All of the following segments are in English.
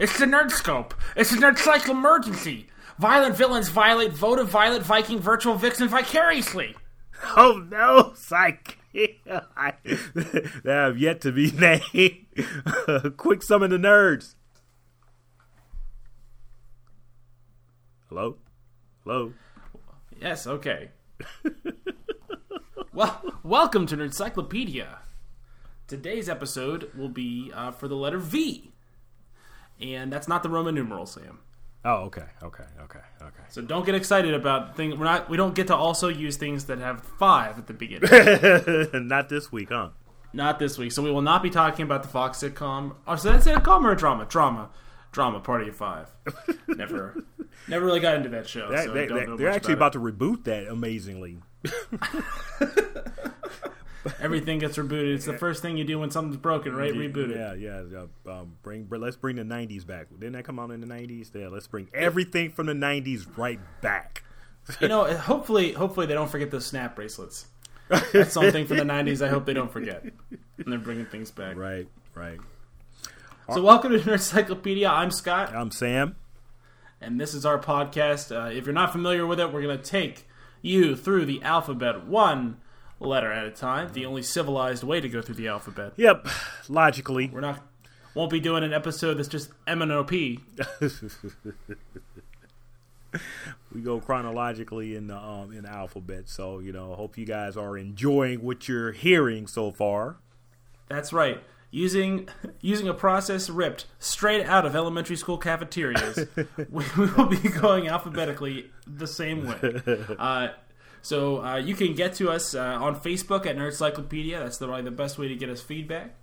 It's the Nerd Scope. It's the Nerd Cycle Emergency. Violent villains violate vote of Violet Viking Virtual Vixen vicariously. Oh no, psych. I, that have yet to be named. Quick summon the nerds. Hello? Hello? Yes, okay. well, welcome to Nerdcyclopedia. Today's episode will be uh, for the letter V. And that's not the Roman numeral, Sam. Oh, okay, okay, okay, okay. So don't get excited about things. We're not. We don't get to also use things that have five at the beginning. Not this week, huh? not this week. So we will not be talking about the Fox sitcom. Or is that a sitcom or a drama? Drama. Drama. Party of Five. never, never really got into that show. They, so I they, don't they, know they're actually about about to reboot that amazingly. everything gets rebooted. It's the first thing you do when something's broken, right? Reboot it. Yeah, yeah. yeah. Um, bring, let's bring the '90s back. Didn't that come out in the '90s? Yeah, let's bring everything from the '90s right back. You know, hopefully, hopefully they don't forget those snap bracelets. That's something from the '90s. I hope they don't forget. And they're bringing things back. Right, right. So welcome to Nerdcyclopedia. I'm Scott. I'm Sam. and this is our podcast. Uh, if you're not familiar with it, we're going to take you through the alphabet one letter at a time. The only civilized way to go through the alphabet. Yep, logically. We're not won't be doing an episode that's just M and O P. we go chronologically in the um, in the alphabet. So you know, hope you guys are enjoying what you're hearing so far. That's right. Using using a process ripped straight out of elementary school cafeterias, we, we will be going alphabetically the same way. Uh, so uh, you can get to us uh, on Facebook at Nerdcyclopedia. That's the, probably the best way to get us feedback.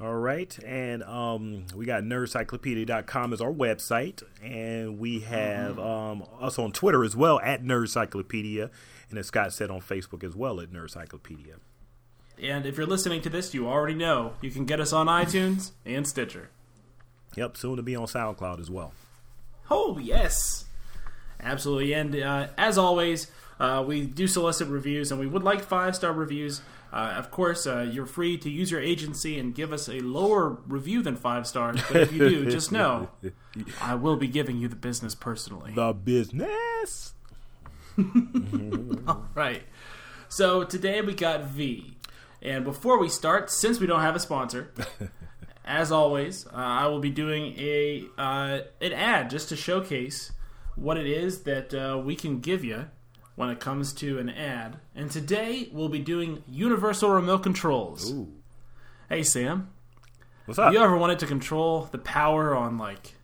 All right, and um, we got nerdcyclopedia.com as our website, and we have um, us on Twitter as well at Nerdcyclopedia, and as Scott said on Facebook as well at Nerdcyclopedia. And if you're listening to this, you already know you can get us on iTunes and Stitcher. Yep, soon to be on SoundCloud as well. Oh, yes. Absolutely. And uh, as always, uh, we do solicit reviews, and we would like five star reviews. Uh, of course, uh, you're free to use your agency and give us a lower review than five stars. But if you do, just know I will be giving you the business personally. The business. Right. So today we got V. And before we start, since we don't have a sponsor, as always, uh, I will be doing a uh, an ad just to showcase what it is that uh, we can give you when it comes to an ad. And today we'll be doing universal remote controls. Ooh, Hey Sam, what's have up? you ever wanted to control the power on like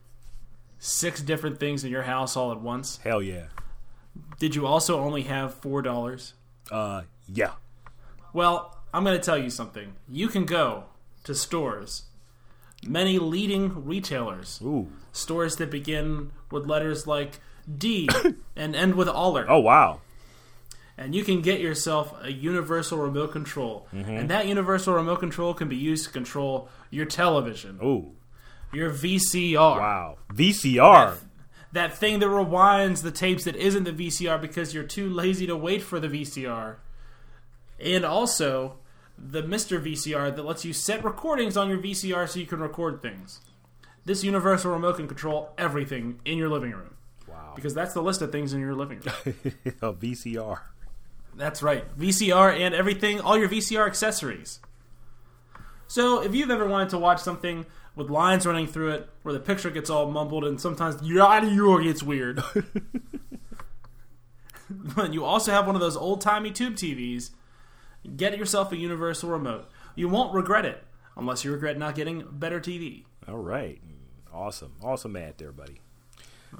six different things in your house all at once? Hell yeah. Did you also only have four dollars? Uh, yeah. Well, I'm to tell you something. You can go to stores, many leading retailers, Ooh. stores that begin with letters like D and end with Aller, Oh wow. And you can get yourself a universal remote control. Mm-hmm. And that universal remote control can be used to control your television, Ooh. your VCR, Wow. VCR. that thing that rewinds the tapes that isn't the VCR because you're too lazy to wait for the VCR. And also the Mr. VCR that lets you set recordings on your VCR so you can record things. This universal remote can control everything in your living room Wow. because that's the list of things in your living room. A VCR. That's right. VCR and everything, all your VCR accessories. So, if you've ever wanted to watch something with lines running through it, where the picture gets all mumbled and sometimes the audio gets weird, and you also have one of those old timey tube TVs, get yourself a universal remote. You won't regret it, unless you regret not getting better TV. All right. Awesome. Awesome ad there, buddy.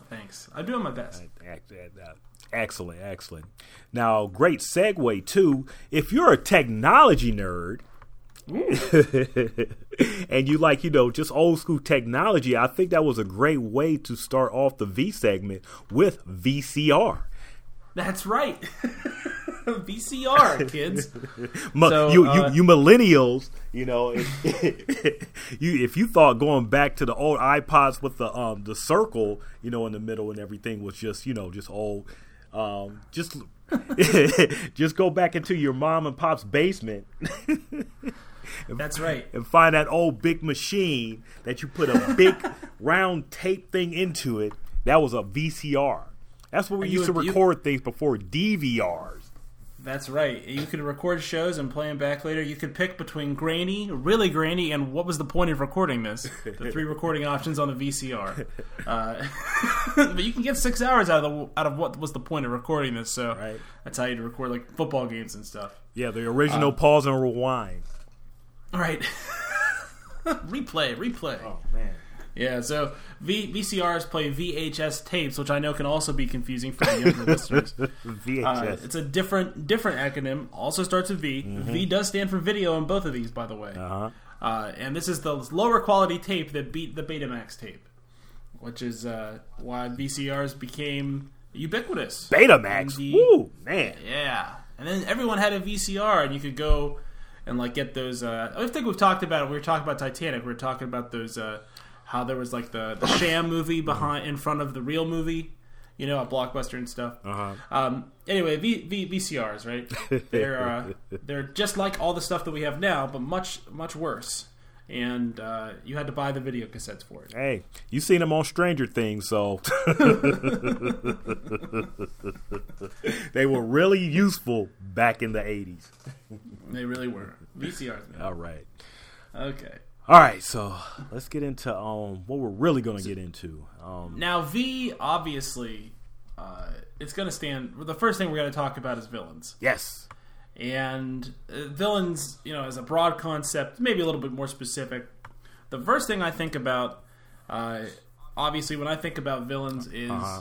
Thanks. I'm doing my best. Ex- uh, Excellent, excellent. Now, great segue too. If you're a technology nerd and you like, you know, just old school technology, I think that was a great way to start off the V segment with VCR. That's right. VCR, kids. So, you, uh, you, you millennials, you know, if, you if you thought going back to the old iPods with the um the circle, you know, in the middle and everything was just you know just old, um, just just go back into your mom and pop's basement That's right. and find that old big machine that you put a big round tape thing into it. That was a VCR. That's what we used you- to you- record things before DVRs. That's right. You could record shows and play them back later. You could pick between grainy, really grainy, and what was the point of recording this? The three recording options on the VCR. Uh, but you can get six hours out of the out of what was the point of recording this. So Right. that's how you record like football games and stuff. Yeah, the original pause and rewind. All right. replay, replay. Oh man. Yeah, so v- VCRs play VHS tapes, which I know can also be confusing for the younger listeners. Uh, VHS. it's a different different acronym. Also starts with V. V does stand for video in both of these, by the way. uh-huh. Uh, and this is the lower quality tape that beat the Betamax tape, which is uh, why VCRs became ubiquitous. Betamax. The- Woo, man. Yeah, and then everyone had a VCR, and you could go and like get those. Uh, I think we've talked about it. We were talking about Titanic. We were talking about those. How there was like the the sham movie behind in front of the real movie, you know, at Blockbuster and stuff. Uh-huh. Um, anyway, v, v, VCRs, right? They're uh, they're just like all the stuff that we have now, but much much worse. And uh, you had to buy the video cassettes for it. Hey, you seen them on Stranger Things, so they were really useful back in the 80s. They really were VCRs. Man. All right. Okay. All right, so let's get into um what we're really going to get into. Um Now V obviously, uh, it's going to stand. The first thing we're going to talk about is villains. yes. and uh, villains you know as a broad concept maybe a little bit more specific the first thing i think about uh, obviously when i think about villains is Uh-huh.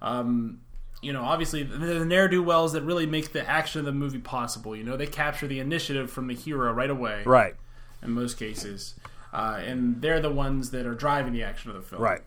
um, you know obviously the, the ne'er-do-wells that really make the action of the movie possible you know they capture the initiative from the hero right away Right. In most cases uh, and they're the ones that are driving the action of the film Right.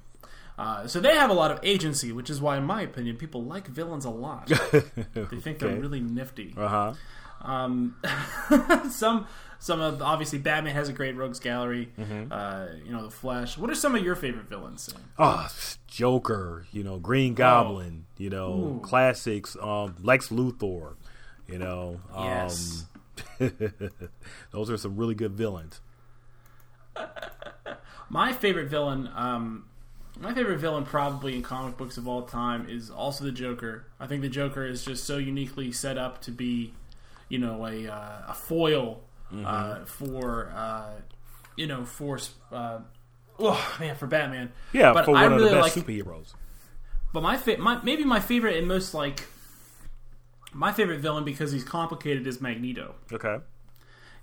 uh, so they have a lot of agency, which is why, in my opinion, people like villains a lot. they think they're really nifty. Uh-huh. Um, some some of obviously Batman has a great rogues gallery. Mm-hmm. Uh, you know, the Flash. What are some of your favorite villains? Sam? Oh, Joker, you know, Green Goblin, you know, Oh. Ooh. classics, um Lex Luthor, you know. Um Yes. those are some really good villains. My favorite villain, um, my favorite villain probably in comic books of all time is also the Joker. I think the Joker is just so uniquely set up to be, you know, a uh, a foil Mm-hmm. uh, for uh, you know for uh, oh man for Batman. Yeah, but for I one really of the best like superheroes. But my, fa- my maybe my favorite and most like my favorite villain because he's complicated is Magneto. Okay.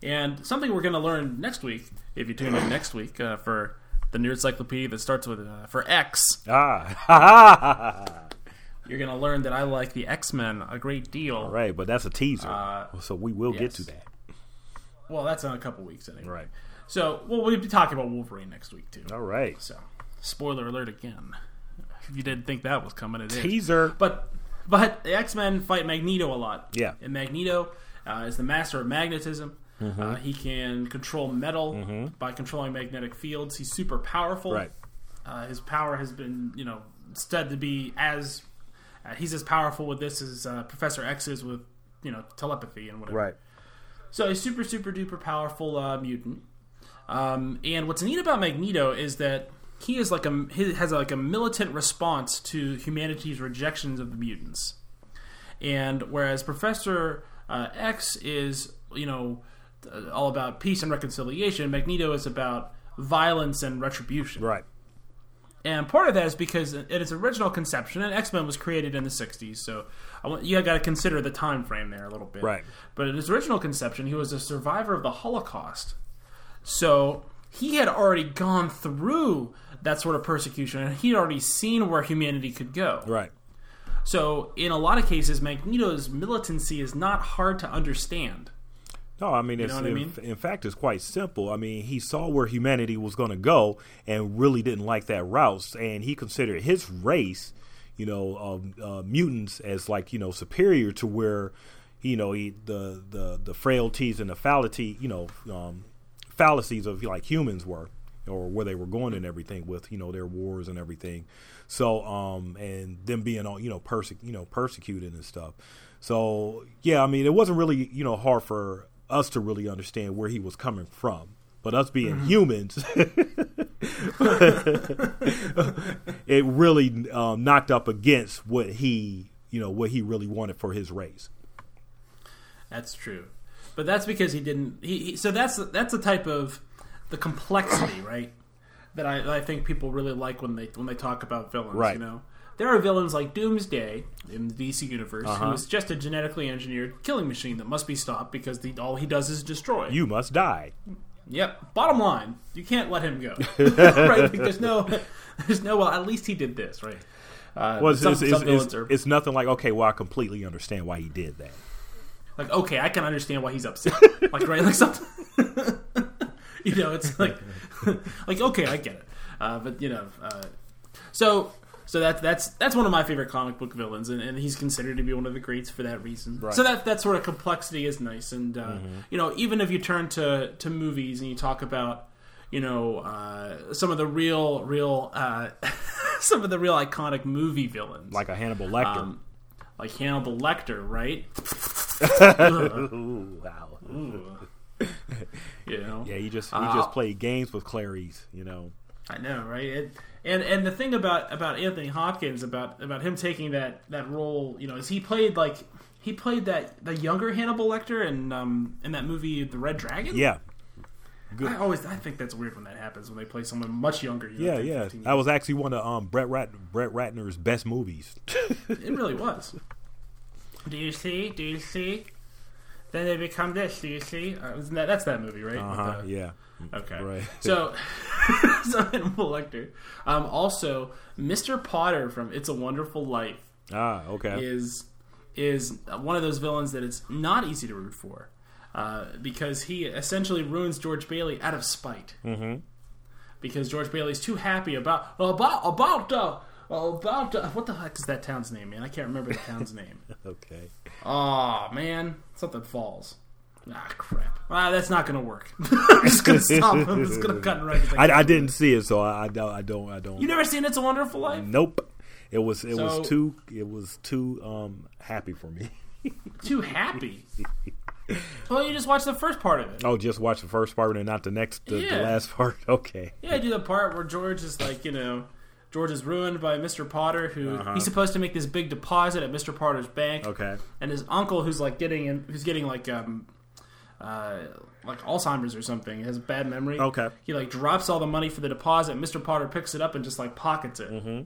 And something we're going to learn next week, if you tune in next week uh, for the new Encyclopedia that starts with uh, for X, Ah. you're going to learn that I like the X Men a great deal. All right, but that's a teaser. Uh, so we will get to that. Well, that's in a couple weeks anyway. Right. So, well, we'll be talking about Wolverine next week too. All right. So, spoiler alert again. If you didn't think that was coming, it is. Teaser. But but the X Men fight Magneto a lot. Yeah. And Magneto uh, is the master of magnetism. Mm-hmm. Uh, he can control metal by controlling magnetic fields. He's super powerful. Right. Uh, his power has been, you know, said to be as uh, he's as powerful with this as uh, Professor X is with, you know, telepathy and whatever. Right. So he's super, super duper powerful uh, mutant. Um, and what's neat about Magneto is that he is like a he has like a militant response to humanity's rejections of the mutants. And whereas Professor uh, X is, you know, uh, all about peace and reconciliation, Magneto is about violence and retribution. Right. And part of that is because in its original conception, and X Men was created in the '60s, so I want, you got to consider the time frame there a little bit. Right. But in his original conception, he was a survivor of the Holocaust, so he had already gone through that sort of persecution, and he'd already seen where humanity could go. Right. So, in a lot of cases, Magneto's militancy is not hard to understand. No, I mean, it's, know what I in, mean? in fact, it's quite simple. I mean, he saw where humanity was going to go and really didn't like that route, and he considered his race, you know, um, uh, mutants as like you know superior to where, you know, he, the the the frailties and the fallacy, you know, um, fallacies of like humans were, or where they were going and everything with you know their wars and everything. So, um, and them being on, you know, perse- you know, persecuted and stuff. So, yeah, I mean, it wasn't really, you know, hard for us to really understand where he was coming from. But us being Mm-hmm. humans, it really um, knocked up against what he, you know, what he really wanted for his race. That's true, but that's because he didn't. He, he so that's that's the type of the complexity, right? That I, that I think people really like when they when they talk about villains. Right. You know, there are villains like Doomsday in the DC universe, Uh-huh. who is just a genetically engineered killing machine that must be stopped because the, all he does is destroy. You must die. Yep. Bottom line, you can't let him go. right? Like, there's no, there's no. Well, at least he did this, right? Uh, Well, it's, some, it's, some it's, it's, are it's nothing like okay. Well, I completely understand why he did that. Like, okay, I can understand why he's upset. like, right? Like something. you know, it's like, like okay, I get it. Uh, but you know, uh, so so that's that's that's one of my favorite comic book villains, and, and he's considered to be one of the greats for that reason. Right. So that that sort of complexity is nice, and uh, you know, even if you turn to to movies and you talk about. You know, uh, some of the real, real, uh, some of the real iconic movie villains, Like a Hannibal Lecter. um, like Hannibal Lecter, right? Ooh, wow. You know, Yeah, he just he Uh, just played games with Clarice. You know. I know, right? It, and and the thing about about Anthony Hopkins about about him taking that that role, you know, is he played like he played that the younger Hannibal Lecter in um in that movie The Red Dragon. Yeah. Good. I always I think that's weird when that happens when they play someone much younger. you know, Yeah, yeah. 15 That was actually one of um Brett Rat- Brett Ratner's best movies. It really was. Do you see? Do you see? Then they become this. Do you see? Uh, isn't that, that's that movie, right? Uh huh. the- Yeah. Okay. Right. So, so Hannibal Lecter. Um, also, Mr. Potter from It's a Wonderful Life Ah, okay. is is one of those villains that it's not easy to root for uh, because he essentially ruins George Bailey out of spite. Mm-hmm. Because George Bailey's too happy about about about uh, about uh, what the heck is that town's name, man? I can't remember the town's name. Okay. Oh man, something falls. Ah crap. Ah, that's not gonna work. I'm just gonna stop. I'm just gonna cut. 'cause I, I didn't see it, so I, I don't. I don't. I don't. You never seen It's a Wonderful Life? Nope. It was. It So- was too. It was too um happy for me. Too happy. well, you just watch the first part of it. Oh, just watch the first part and not the next, the, the last part. Okay. Yeah, I do the part where George is like, you know, George is ruined by Mr. Potter, who he's supposed to make this big deposit at Mr. Potter's bank, Uh-huh. Okay. and his uncle, who's like getting in, who's getting like um, uh, like Alzheimer's or something, has bad memory. Okay. He like drops all the money for the deposit. Mr. Potter picks it up and just like pockets it. Mm-hmm.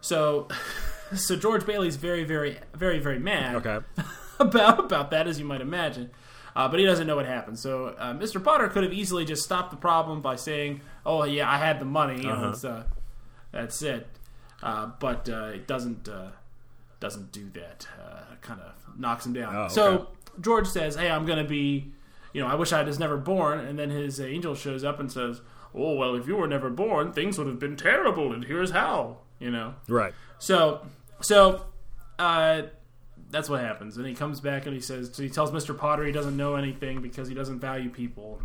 So, so George Bailey's very, very, very, very mad. Okay. about about that, as you might imagine. Uh, but he doesn't know what happened. So uh, Mr. Potter could have easily just stopped the problem by saying, "Oh yeah, I had the money. You know, Uh-huh. Uh, that's it." Uh, but uh, it doesn't uh, doesn't do that. Uh, kind of knocks him down. Oh, okay. So George says, "Hey, I'm going to be, you know, I wish I was never born." And then his angel shows up and says, "Oh well, if you were never born, things would have been terrible, and here's how." You know. Right. So, so, uh, that's what happens. And he comes back and he says, so he tells Mr. Potter he doesn't know anything because he doesn't value people.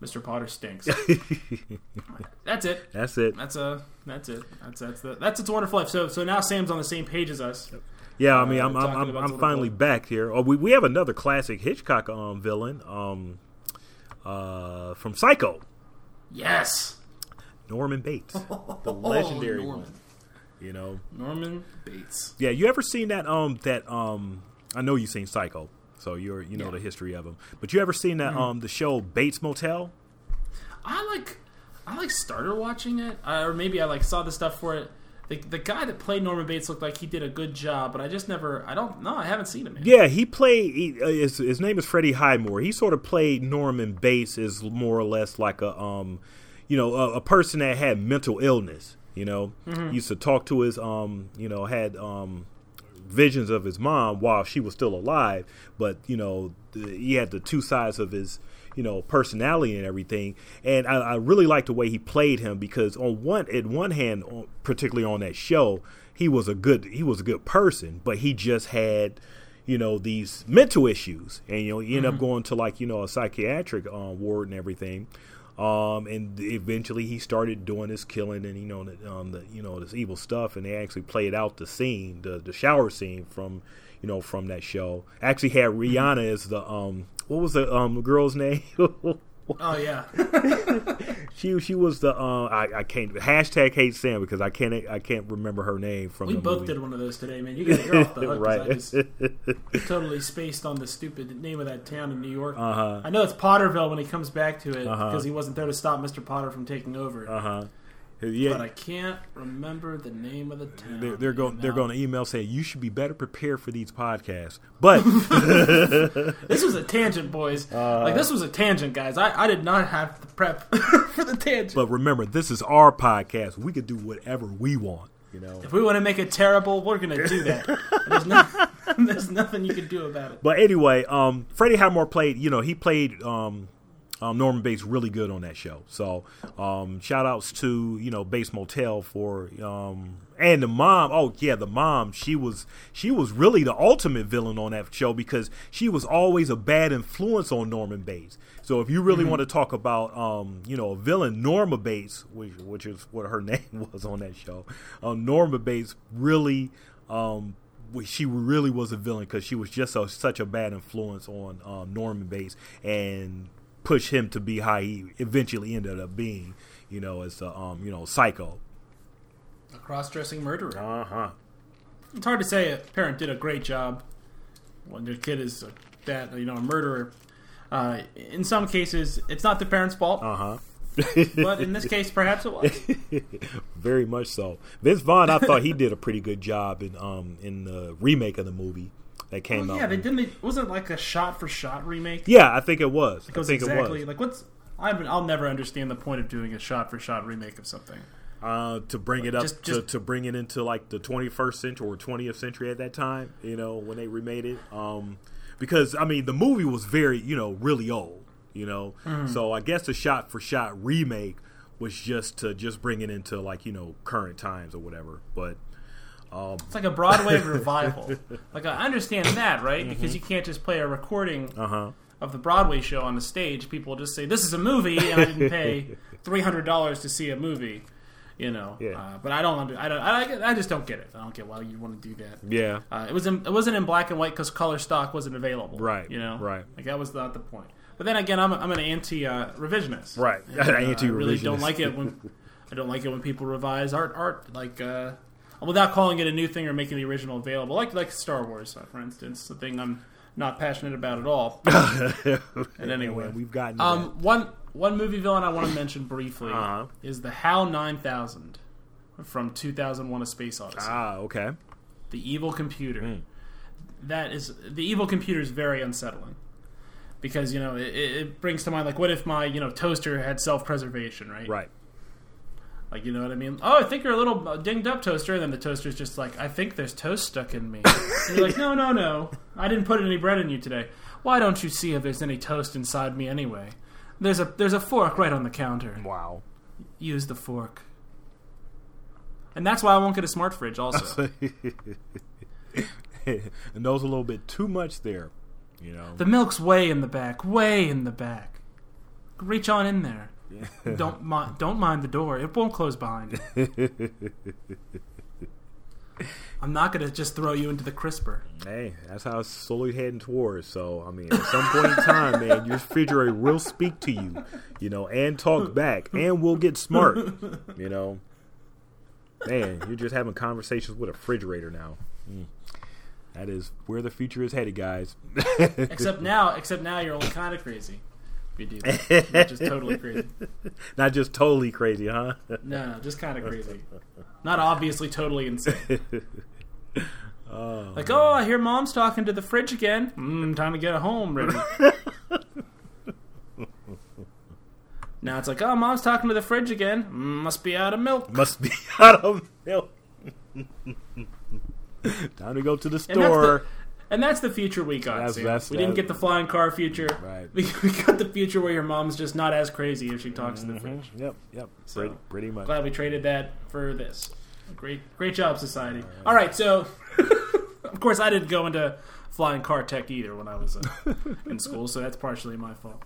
And Mr. Potter stinks. that's it. That's it. That's a. That's it. That's that's the. That's it's a wonderful life. So so now Sam's on the same page as us. Yeah, I mean, Uh, I'm I'm, I'm, I'm finally what- back here. Oh, we we have another classic Hitchcock um villain um uh from Psycho, Yes. Norman Bates, the legendary Oh, Norman. one. You know, Norman Bates. yeah. You ever seen that um that um? I know you've seen Psycho, so you're you know Yeah. the history of them. But you ever seen that um the show Bates Motel? I like. I like started watching it, uh, or maybe I like saw the stuff for it. The, the guy that played Norman Bates looked like he did a good job, but I just never. I don't know. I haven't seen him. Yet. Yeah, he played. He, uh, his, his name is Freddie Highmore. He sort of played Norman Bates as more or less like a, um, you know, a, a person that had mental illness. You know, used to talk to his, um, you know, had um, visions of his mom while she was still alive. But you know, the, he had the two sides of his, you know, personality and everything. And I, I really liked the way he played him because on one, in one hand, on, particularly on that show, he was a good, he was a good person, but he just had you know these mental issues and you know you end up going to like you know a psychiatric um, ward and everything Um, and eventually he started doing his killing and you know um, the you know this evil stuff, and they actually played out the scene, the the shower scene from you know from that show. Actually had Rihanna as the um what was the um girl's name? Oh yeah, she she was the uh, I I can't hashtag hate Sam because I can't I can't remember her name from we both movie. did one of those today, man. You got you're off the hook 'cause I right. just totally spaced on the stupid name of that town in New York. uh huh. I know it's Potterville when he comes back to it because Uh-huh. he wasn't there to stop Mr. Potter from taking over. Uh huh. But I can't remember the name of the town. They're, they're going. They're going to email saying you should be better prepared for these podcasts. But This was a tangent, boys. Uh, like this was a tangent, guys. I, I did not have the prep for the tangent. but remember, this is our podcast. We can do whatever we want. You know. if we want to make it terrible, we're gonna do that. there's, no, there's nothing you can do about it. But anyway, um, Freddie Highmore played. You know, he played um, um, Norman Bates really good on that show. So um, shout outs to you know Bates Motel for um, and the mom. Oh yeah, the mom. She was she was really the ultimate villain on that show because she was always a bad influence on Norman Bates. So if you really want to talk about um, you know a villain, Norma Bates, which which is what her name was on that show, um, Norma Bates really. Um, she really was a villain because she was just a, such a bad influence on um, Norman Bates and pushed him to be how he eventually ended up being, you know, as a um, you know psycho. A cross-dressing murderer. Uh huh. It's hard to say a parent did a great job when their kid is a, that you know a murderer. Uh, in some cases, it's not the parent's fault, Uh huh. but in this case, perhaps it was. Very much so. Vince Vaughn, I thought he did a pretty good job in um in the remake of the movie that came Well, out. yeah, they didn't. They, wasn't like a shot-for-shot remake. Yeah, I think it was. It I was think exactly it was. like what's. I haven't- I'll never understand the point of doing a shot-for-shot remake of something. uh, to bring it up Just- to, just- to bring it into like the 21st century or 20th century at that time you know when they remade it um because i mean the movie was very you know really old you know Mm-hmm. so i guess the shot for shot remake was just to just bring it into like you know current times or whatever but um It's like a Broadway revival. Like I understand that, right? Because you can't just play a recording uh-huh of the Broadway show on the stage. People just say, "This is a movie," and I didn't pay three hundred dollars to see a movie. You know, Yeah. uh, but I don't. I don't. I, I just don't get it. I don't get why you want to do that. yeah Uh, it was in, it wasn't in black and white because color stock wasn't available. Right, You know. right. Like that was not the point. But then again, I'm, a, I'm an anti uh, revisionist. Right. And, uh, I really don't like it when I don't like it when people revise art art like uh, without calling it a new thing or making the original available. Like like Star Wars, uh, for instance, the thing I'm not passionate about at all. and anyway, Man, we've gotten um, one one movie villain I want to mention briefly Uh-huh. is the HAL 9000 from 2001: A Space Odyssey. ah okay The evil computer. Mm. That is the evil computer is very unsettling because you know it, it brings to mind like what if my you know toaster had self preservation, right? right Like you know what I mean? Oh, I think you're a little dinged up toaster, and then the toaster's just like, I think there's toast stuck in me. and you're like, no, no, no, I didn't put any bread in you today. Why don't you see if there's any toast inside me anyway? There's a there's a fork right on the counter. wow Use the fork. And that's why I won't get a smart fridge. Also, and those a little bit too much there you know the milk's way in the back, way in the back. Reach on in there. don't mind. Don't mind the door. It won't close behind you. I'm not gonna just throw you into the crisper. Hey, that's how it's slowly heading towards. So, I mean, at some point in time, man, your refrigerator will speak to you, you know, and talk back, and will get smart, you know. Man, you're just having conversations with a refrigerator now. Mm. That is where the future is headed, guys. Except now, except now you're only kind of crazy. If you do that, not just totally crazy. Not just totally crazy, huh? No, no, just kind of crazy. Not obviously totally insane. oh, Like, oh, I hear mom's talking to the fridge again. Mm, time to get home ready. now it's like, oh, mom's talking to the fridge again. Mm, must be out of milk. must be out of milk. Time to go to the store. And that's the future we got. That's- that's- we didn't get the flying car future. Right. We, we got the future where your mom's just not as crazy if she talks to the fridge. Yep, yep. So, pretty, pretty much. Glad we traded that for this. Great, great job, society. All right, so of course I didn't go into flying car tech either when I was uh, in school, so that's partially my fault.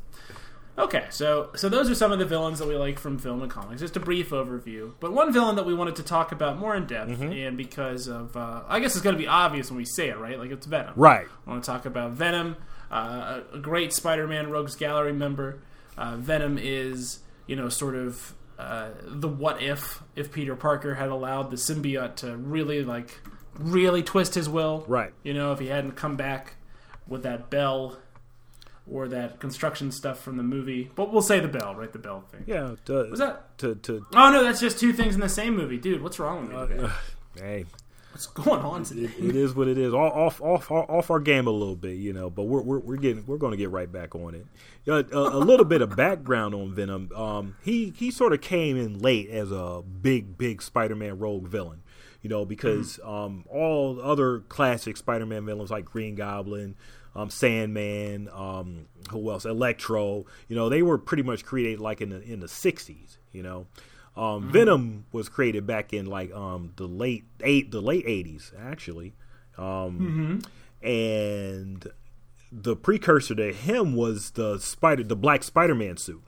Okay, so so those are some of the villains that we like from film and comics. Just a brief overview, but one villain that we wanted to talk about more in depth, Mm-hmm. and because of, uh, I guess it's going to be obvious when we say it, right? Like it's Venom. Right. I want to talk about Venom, uh, a a great Spider-Man Rogues Gallery member. Uh, Venom is, you know, sort of uh, the what if if Peter Parker had allowed the symbiote to really like really twist his will. Right. You know, if he hadn't come back with that bell or that construction stuff from the movie, but we'll say the bell, right? The bell thing. Yeah. To, Was that? to to Oh no, that's just two things in the same movie, dude. What's wrong with me? today? hey, What's going on today? it is what it is. All, off off off our game a little bit, you know. But we're we're, we're getting we're going to get right back on it. Uh, a, a little bit of background on Venom. Um, he he sort of came in late as a big big Spider-Man rogue villain. You know, because um, all other classic Spider-Man villains like Green Goblin, um, Sandman, um, who else? Electro. You know, they were pretty much created like in the in the '60s. You know, um, Venom was created back in like um, the late eight the late '80s actually, um, and the precursor to him was the spider the black Spider-Man suit.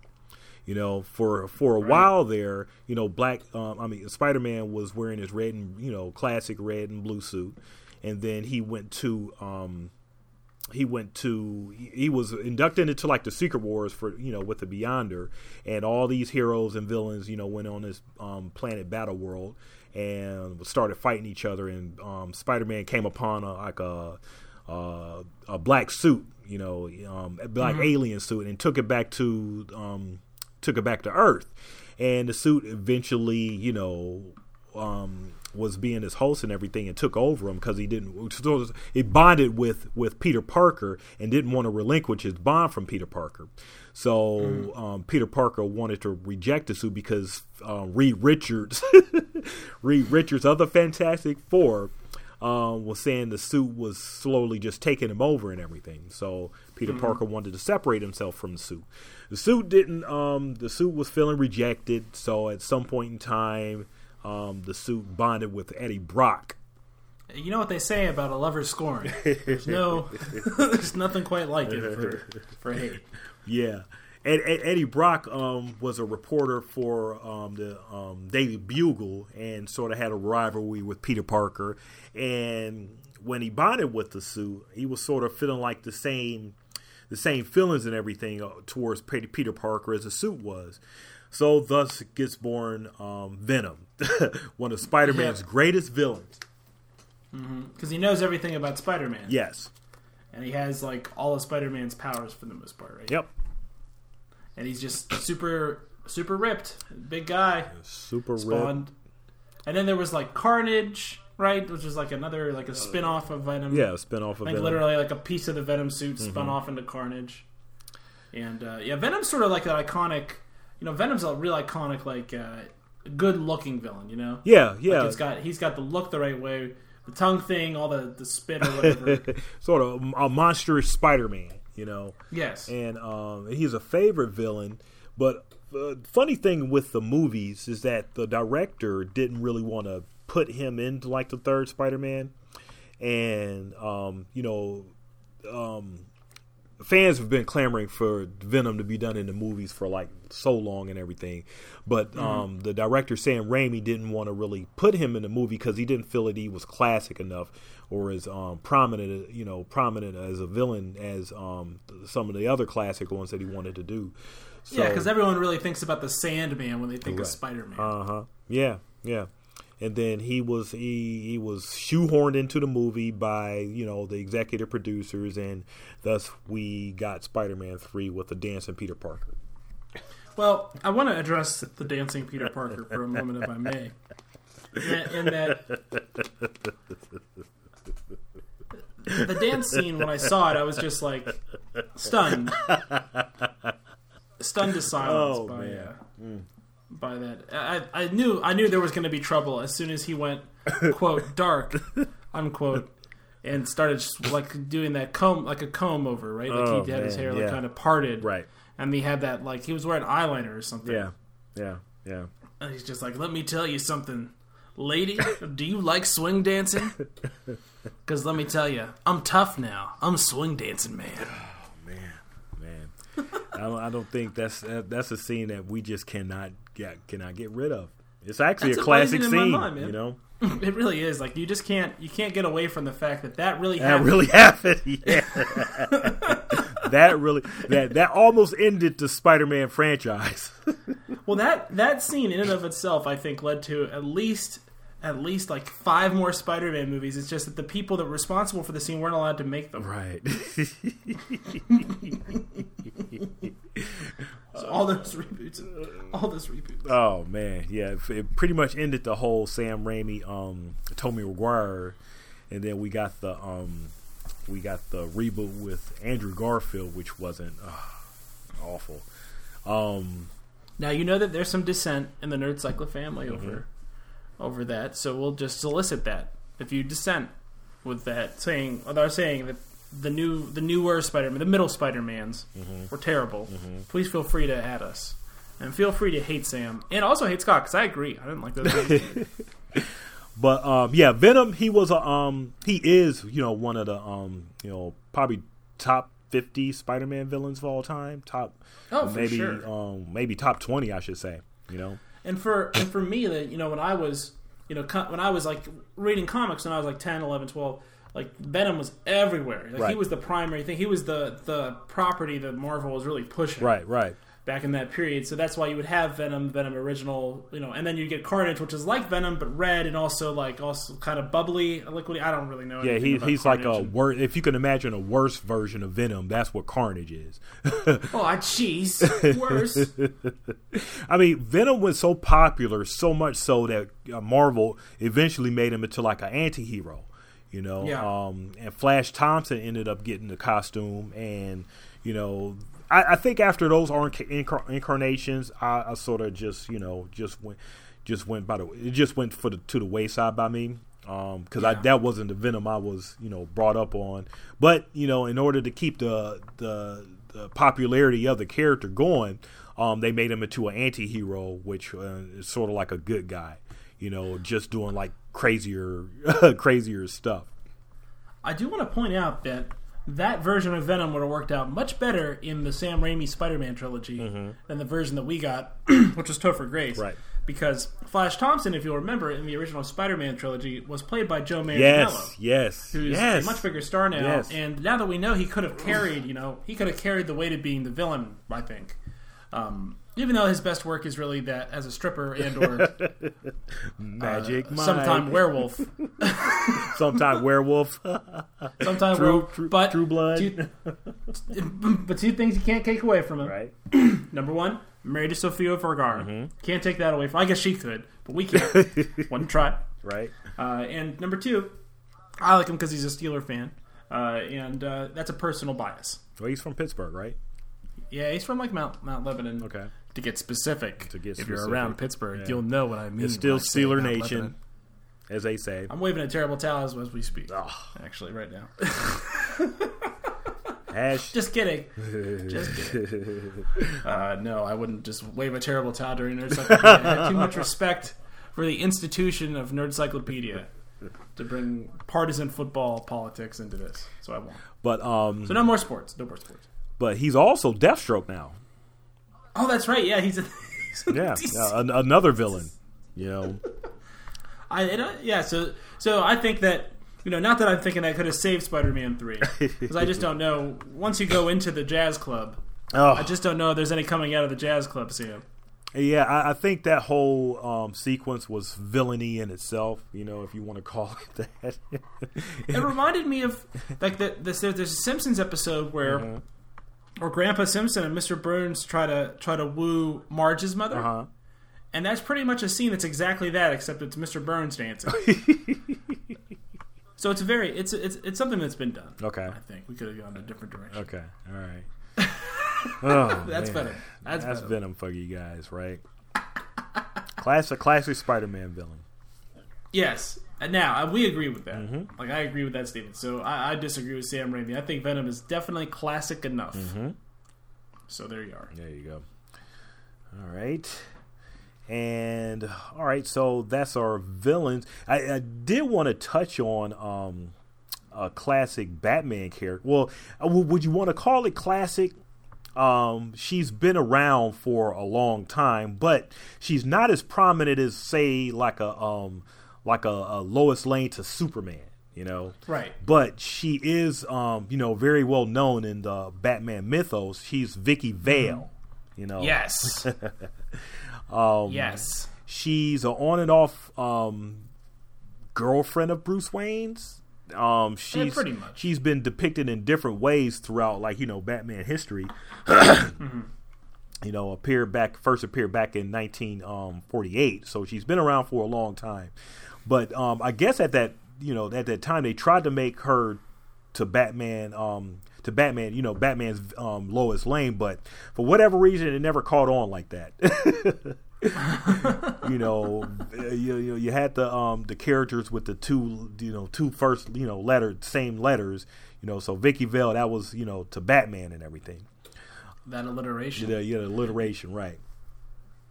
You know, for for a while there, you know, black. Um, I mean, Spider Man was wearing his red and you know classic red and blue suit, and then he went to um, he went to he was inducted into like the Secret Wars for you know with the Beyonder, and all these heroes and villains you know went on this um, planet Battle World and started fighting each other, and um, Spider Man came upon a, like a uh, a black suit, you know, um, a black alien suit, and took it back to um, took it back to Earth, and the suit eventually, you know, um, was being his host and everything, and took over him because he didn't. So it bonded with with Peter Parker and didn't want to relinquish his bond from Peter Parker. So um, Peter Parker wanted to reject the suit because uh, Reed Richards, Reed Richards of the Fantastic Four, um, was saying the suit was slowly just taking him over and everything. So Peter Parker wanted to separate himself from the suit. The suit didn't. Um, the suit was feeling rejected. So at some point in time, um, the suit bonded with Eddie Brock. You know what they say about a lover's scorn? There's no, there's nothing quite like it for, for hate. Yeah. Ed, Ed, Eddie Brock um, was a reporter for um, the um, Daily Bugle and sort of had a rivalry with Peter Parker. And when he bonded with the suit, he was sort of feeling like the same, the same feelings and everything uh, towards Peter Parker as the suit was. So thus gets born um, Venom, one of Spider-Man's Yeah. greatest villains. Because he knows everything about Spider-Man, Yes. and he has like all of Spider-Man's powers for the most part, right? Yep. And he's just super, super ripped, big guy, Super ripped. And then there was like Carnage, right? Which is like another like a spin-off of Venom. Yeah, a spin-off of Venom. like Venom. literally like a piece of the Venom suit Mm-hmm. spun off into Carnage. And uh, yeah, Venom's sort of like an iconic. You know, Venom's a real iconic, like uh, good-looking villain. You know, Yeah, yeah. Like, he's got he's got the look the right way, the tongue thing, all the the spit or whatever. sort of a monstrous Spider-Man, you know. yes, and um, he's a favorite villain. But the funny thing with the movies is that the director didn't really want to put him into like the third Spider-Man, and um, you know, um, fans have been clamoring for Venom to be done in the movies for like so long and everything. But um, the director Sam Raimi didn't want to really put him in the movie because he didn't feel that he was classic enough or as um, prominent, you know, prominent as a villain as um, some of the other classic ones that he wanted to do. So, yeah, because everyone really thinks about the Sandman when they think of Right. Spider-Man. uh huh. Yeah, yeah. And then he was he he was shoehorned into the movie by you know the executive producers, and thus we got Spider-Man three with the dancing Peter Parker. Well, I want to address the dancing Peter Parker for a moment, if I may. In that, the dance scene when I saw it, I was just like stunned, stunned to silence Oh, by man. uh, by that. I, I knew I knew there was going to be trouble as soon as he went quote dark unquote. And started just, like doing that comb, like a comb over, right? Like Oh, he had his hair like yeah. kind of parted, Right. and he had that like he was wearing eyeliner or something. Yeah. Yeah. Yeah. And he's just like, "Let me tell you something, lady. do you like swing dancing? Because let me tell you, I'm tough now. I'm swing dancing man." Oh, man, man. I don't, I don't think that's that's a scene that we just cannot get cannot get rid of. It's actually That's a classic amazing in my scene, mind, you know. it really is. Like you just can't you can't get away from the fact that that really That happened. really happened. Yeah. that really that that almost ended the Spider-Man franchise. Well, that that scene in and of itself, I think, led to at least at least like five more Spider-Man movies. It's just that the people that were responsible for the scene weren't allowed to make them. right. So all those reboots, all those reboots. Oh man, yeah. It, it pretty much ended the whole Sam Raimi, um, Tobey Maguire, and then we got the um, we got the reboot with Andrew Garfield, which wasn't uh, awful. Um, Now you know that there's some dissent in the Nerd Cyclo family over Mm-hmm. over that, so we'll just solicit that. If you dissent with that, saying or they're saying that the new the newer Spider-Man, the middle Spider-Mans Mm-hmm. were terrible, please feel free to add us. And feel free to hate Sam and also hate Scott because I agree. I didn't like those. But um, yeah, Venom. He was a um, he is you know one of the um, you know probably top fifty Spider-Man villains of all time. Top, Oh, for maybe sure. um, maybe top twenty, I should say. You know, And for and for me that you know when I was you know co- when I was like reading comics when I was like 10, 11, 12 like Venom was everywhere. Like he was the primary thing. He was the the property that Marvel was really pushing right, right. back in that period. So that's why you would have Venom, Venom original, you know, and then you get Carnage which is like Venom but red and also like also kind of bubbly, liquidy. I don't really know. Yeah, he, he's like a Carnage and- wor- If you can imagine a worse version of Venom, that's what Carnage is. Oh, jeez. Worse. I mean, Venom was so popular, so much so that uh, Marvel eventually made him into like an anti-hero, you know. Yeah. Um, and Flash Thompson ended up getting the costume, and you know, I, I think after those inc- incarnations, I, I sort of just you know just went just went by the it just went for the to the wayside by me. Because I Yeah. that wasn't the Venom I was you know brought up on, but you know in order to keep the the, the popularity of the character going, um, they made him into an anti-hero, which uh, is sort of like a good guy, you know, just doing like crazier, crazier stuff. I do want to point out that that version of Venom would have worked out much better in the Sam Raimi Spider-Man trilogy than the version that we got, which was Topher Grace. Mm-hmm. Right. Because Flash Thompson, if you'll remember, in the original Spider-Man trilogy, was played by Joe Manganiello, Yes, yes, who's yes. a much bigger star now. Yes. And now that we know, he could have carried, you know, he could have carried the weight of being the villain. I think. Um, even though his best work is really that as a stripper and or Magic, Mike. sometime werewolf, sometime werewolf. sometime True- werewolf, true- but True Blood. Two, but two things you can't take away from him. right. Number one, married to Sofia Vergara. Mm-hmm. Can't take that away from. I guess she could, but we can't. One try. Right. Uh, and number two, I like him because he's a Steeler fan, uh, and uh, that's a personal bias. Well, he's from Pittsburgh, right? Yeah, he's from like Mount Mount Lebanon. Okay. To get specific, To get if you're around Pittsburgh, Yeah. you'll know what I mean. It's still I Steeler Nation, as they say. I'm waving a terrible towel as, as we speak. Oh, Actually, right now. Ash. just kidding. Just kidding. Uh, no, I wouldn't just wave a terrible towel during Nerdcyclopedia. I have too much respect for the institution of Nerdcyclopedia to bring partisan football politics into this. So I won't. but um, So no more sports. No more sports. but he's also Deathstroke now. Oh, that's right. Yeah, he's. A, he's Yeah, an- another villain. You know. I, it, uh, yeah, so so I think that you know, not that I'm thinking I could have saved Spider-Man three, because I just don't know. Once you go into the Jazz Club, Oh, I just don't know if there's any coming out of the Jazz Club, Sam. Yeah, I, I think that whole um, sequence was villainy in itself. You know, if you want to call it that. It reminded me of like the, this. There's a Simpsons episode where, Mm-hmm. Where Grandpa Simpson and Mr. Burns try to try to woo Marge's mother, uh-huh. and that's pretty much a scene that's exactly that, except it's Mr. Burns dancing. so it's a very it's it's it's something that's been done. Okay. I think we could have gone a different direction. Okay. All right. Oh, That's man. better. That's, That's better. Venom for you guys, right? classic, classic Spider-Man villain. Yes. Now we agree with that. Mm-hmm. Like I agree with that statement. So I, I disagree with Sam Raimi. I think Venom is definitely classic enough. Mm-hmm. So there you are. There you go. All right. And all right, so that's our villains. I, I did want to touch on um, a classic Batman character. Well, uh, would you want to call it classic? Um, she's been around for a long time, but she's not as prominent as say like a um like a, a Lois Lane to Superman. You know, Right. but she is, um, you know, very well known in the Batman mythos. She's Vicki Vale. You know, Yes. um, yes. she's an on and off um, girlfriend of Bruce Wayne's. Um, she's pretty much. she's been depicted in different ways throughout, like you know, Batman history. You know, appeared back first appeared back in 1948, so she's been around for a long time. But um, I guess at that you know at that time they tried to make her to Batman um, to Batman, you know, Batman's um, Lois Lane, but for whatever reason, it never caught on like that. you know, you, you you had the um the characters with the two you know two first you know letter same letters. You know, so Vicki Vale that was you know to Batman and everything. That alliteration. Yeah, yeah, alliteration, right?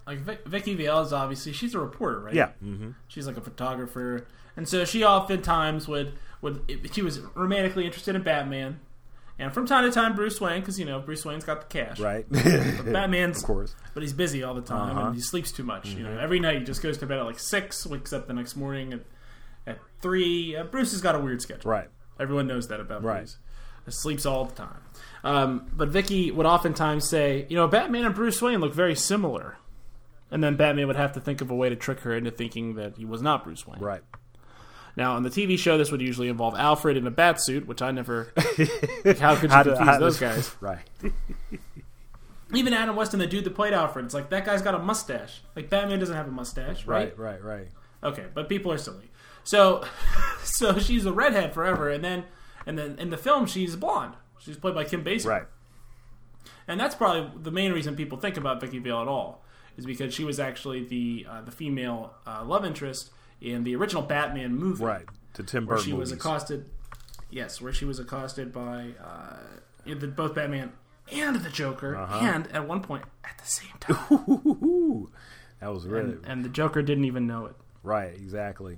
Like Vic- Vicki Vale is obviously she's a reporter, right? Yeah, hmm She's like a photographer, and so she oftentimes would would she was romantically interested in Batman, and from time to time Bruce Wayne because you know Bruce Wayne's got the cash, right. But Batman's of course, but he's busy all the time Uh-huh. and he sleeps too much. You know, every night he just goes to bed at like six, wakes up the next morning at at three. Uh, Bruce has got a weird schedule. right, Everyone knows that about Right. Bruce. He sleeps all the time. Um, but Vicki would oftentimes say, you know, Batman and Bruce Wayne look very similar. And then Batman would have to think of a way to trick her into thinking that he was not Bruce Wayne. right. Now, on the TV show, this would usually involve Alfred in a bat suit, which I never. like, how could you How do- confuse how those guys? Right. Even Adam West and the dude that played Alfred, it's like that guy's got a mustache. Like Batman doesn't have a mustache, right? Right, right, right. Okay, but people are silly. So, so she's a redhead forever, and then, and then in the film she's blonde. She's played by Kim Basinger, Right. and that's probably the main reason people think about Vicki Vale at all, is because she was actually the uh, the female uh, love interest in the original Batman movie, Right. To Tim Burton. Where she was accosted, yes, where she was accosted by uh, the, both Batman and the Joker, Uh-huh. and at one point at the same time, that was really and, and the Joker didn't even know it. right. Exactly.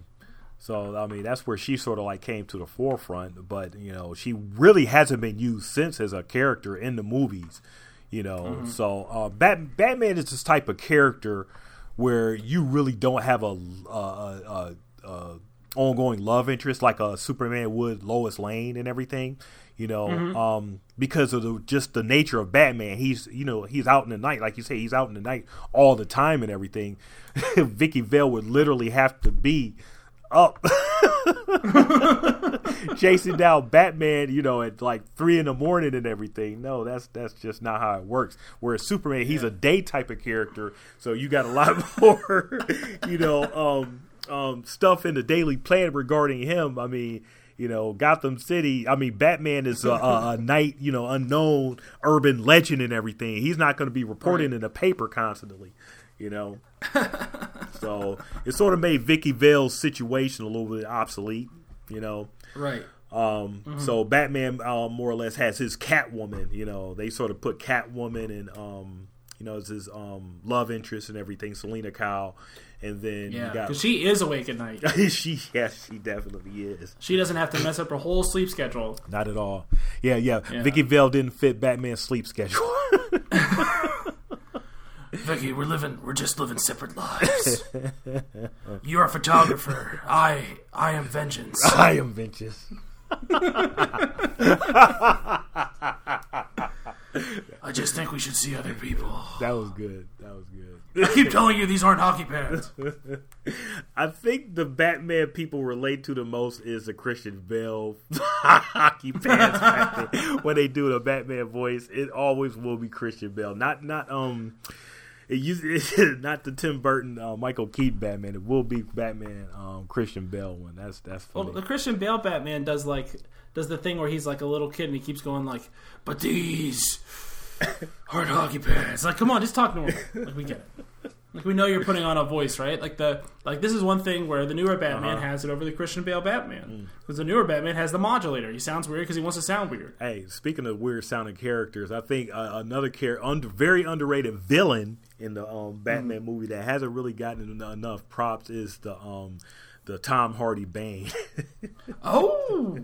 So I mean, that's where she sort of like came to the forefront. But you know, she really hasn't been used since as a character in the movies. You know, so uh, Bat- Batman is this type of character where you really don't have a, a, a, a, ongoing love interest like a Superman would Lois Lane and everything. You know, um, because of the, just the nature of Batman, he's you know he's out in the night, like you say, he's out in the night all the time and everything. Vicki Vale would literally have to be up chasing down Batman, you know, at like three in the morning and everything. No, that's that's just not how it works. Whereas Superman, he's a day type of character, so you got a lot more, you know, um, um, stuff in the daily plan regarding him. I mean. You know, Gotham City. I mean, Batman is a, a, a night, you know, unknown urban legend and everything. He's not going to be reporting in the paper constantly, you know. so it sort of made Vicki Vale's situation a little bit obsolete, you know. Right. Um, So Batman uh, more or less has his Catwoman. You know, they sort of put Catwoman and um, you know, it's his um, love interest and everything, Selina Kyle, and then Yeah, because she is awake at night. she. Yes, she definitely is. She doesn't have to mess up her whole sleep schedule. Not at all. Yeah, yeah. Yeah. Vicki Vale didn't fit Batman's sleep schedule. Vicki, we're living, we're just living separate lives. You're a photographer. I, I am vengeance. I am vengeance. I just think we should see other people. That was good. That was good. I keep telling you these aren't hockey pads. I think the Batman people relate to the most is the Christian Bale hockey pants when they do the Batman voice. It always will be Christian Bale. not not um. It used not the Tim Burton, uh, Michael Keaton Batman. It will be Batman, um, Christian Bale one. That's that's funny. Well, the Christian Bale Batman does like does the thing where he's like a little kid and he keeps going like, "But these aren't hockey pads." Like, come on, just talk normal. Like we get it. Like we know you're putting on a voice, right? Like the like this is one thing where the newer Batman Uh-huh. has it over the Christian Bale Mm. Batman because the newer Batman has the modulator. He sounds weird because he wants to sound weird. Hey, speaking of weird sounding characters, I think uh, another char- under, very underrated villain in the um, Batman movie that hasn't really gotten enough props is the um, the Tom Hardy Bane. Oh,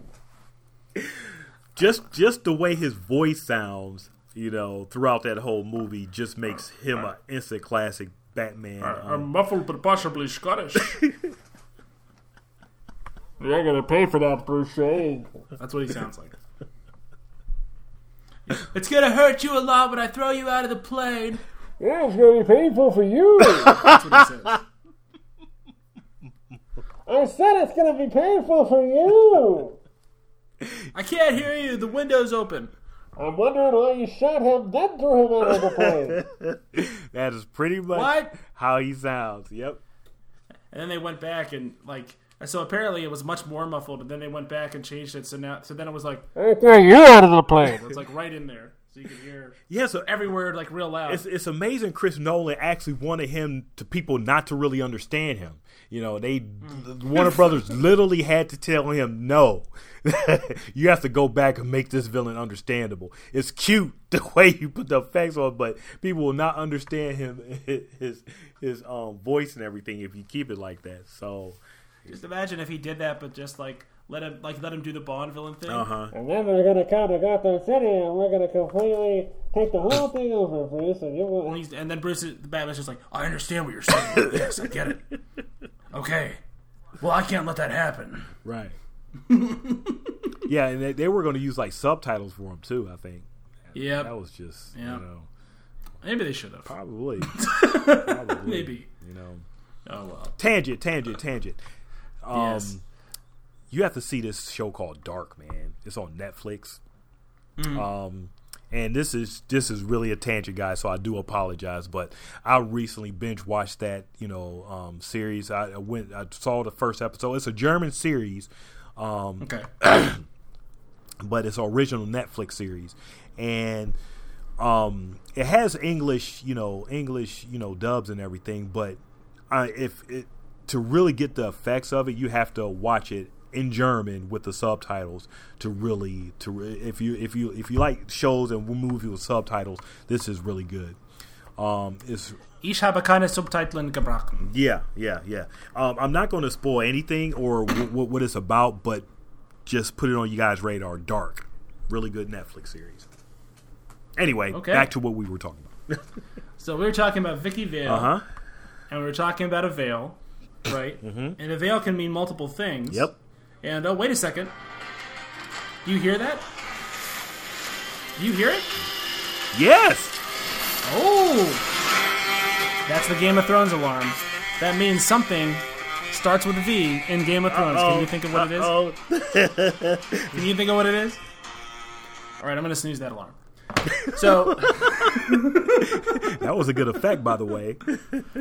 just just the way his voice sounds you know, throughout that whole movie, just makes him an instant classic Batman. I'm um, muffled but possibly Scottish. You're gonna pay for that, Bruce Wayne. That's what he sounds like. It's gonna hurt you a lot when I throw you out of the plane. Yeah, it's gonna be painful for you. That's what he says. I said it's gonna be painful for you. I can't hear you. The window's open. I'm wondering why you shot him, then threw him out of the plane. that is pretty much What? how he sounds. Yep. And then they went back and like. So apparently it was much more muffled, and then they went back and changed it. So now, so then it was like I threw you out of the plane. it's like right in there, so you can hear Yeah. So every word like real loud. it's it's amazing. Chris Nolan actually wanted him to people not to really understand him. You know, they Warner Brothers literally had to tell him no. you have to go back and make this villain understandable. It's cute the way you put the effects on, but people will not understand him his his um voice and everything if you keep it like that. So, Just imagine if he did that, but just like let him like let him do the Bond villain thing. uh huh. And then we're gonna come to Gotham City and we're gonna completely take the whole thing over, Bruce, and you And, will. he's, and then Bruce, is- the Batman's just like, I understand what you're saying. yes, I get it. Okay. Well, I can't let that happen. Right. yeah, and they, they were going to use like subtitles for him too. I think Yep. that was just Yeah. you know Maybe they should have. probably probably Maybe. you know Oh well. tangent tangent tangent. Um, Yes. you have to see this show called Dark Man. It's on Netflix. Mm. Um, and this is this is really a tangent, guys. So I do apologize, but I recently binge watched that you know um, series. I, I went, I saw the first episode. It's a German series. Um, Okay. but it's an original Netflix series, and um, it has English, you know, English, you know, dubs and everything. But uh, if it to really get the effects of it, you have to watch it in German with the subtitles to really to if you if you if you like shows and movies with subtitles, this is really good. Um, it's Ich habe keine Subtiteln gebracht. yeah, yeah, yeah. Um, I'm not going to spoil anything or w- w- what it's about, but just put it on you guys' radar. Dark, really good Netflix series. Anyway, Okay. back to what we were talking about. So we were talking about Vicki Vale, Uh huh. and we were talking about a veil, right? mm-hmm. And a veil can mean multiple things. Yep. And oh, wait a second. Do you hear that? Do you hear it? Yes. Oh! That's the Game of Thrones alarm. That means something starts with a V in Game of Thrones. Can you think of what it is? Uh-oh. Can you think of what it is? All right, I'm going to snooze that alarm. So, That was a good effect, by the way.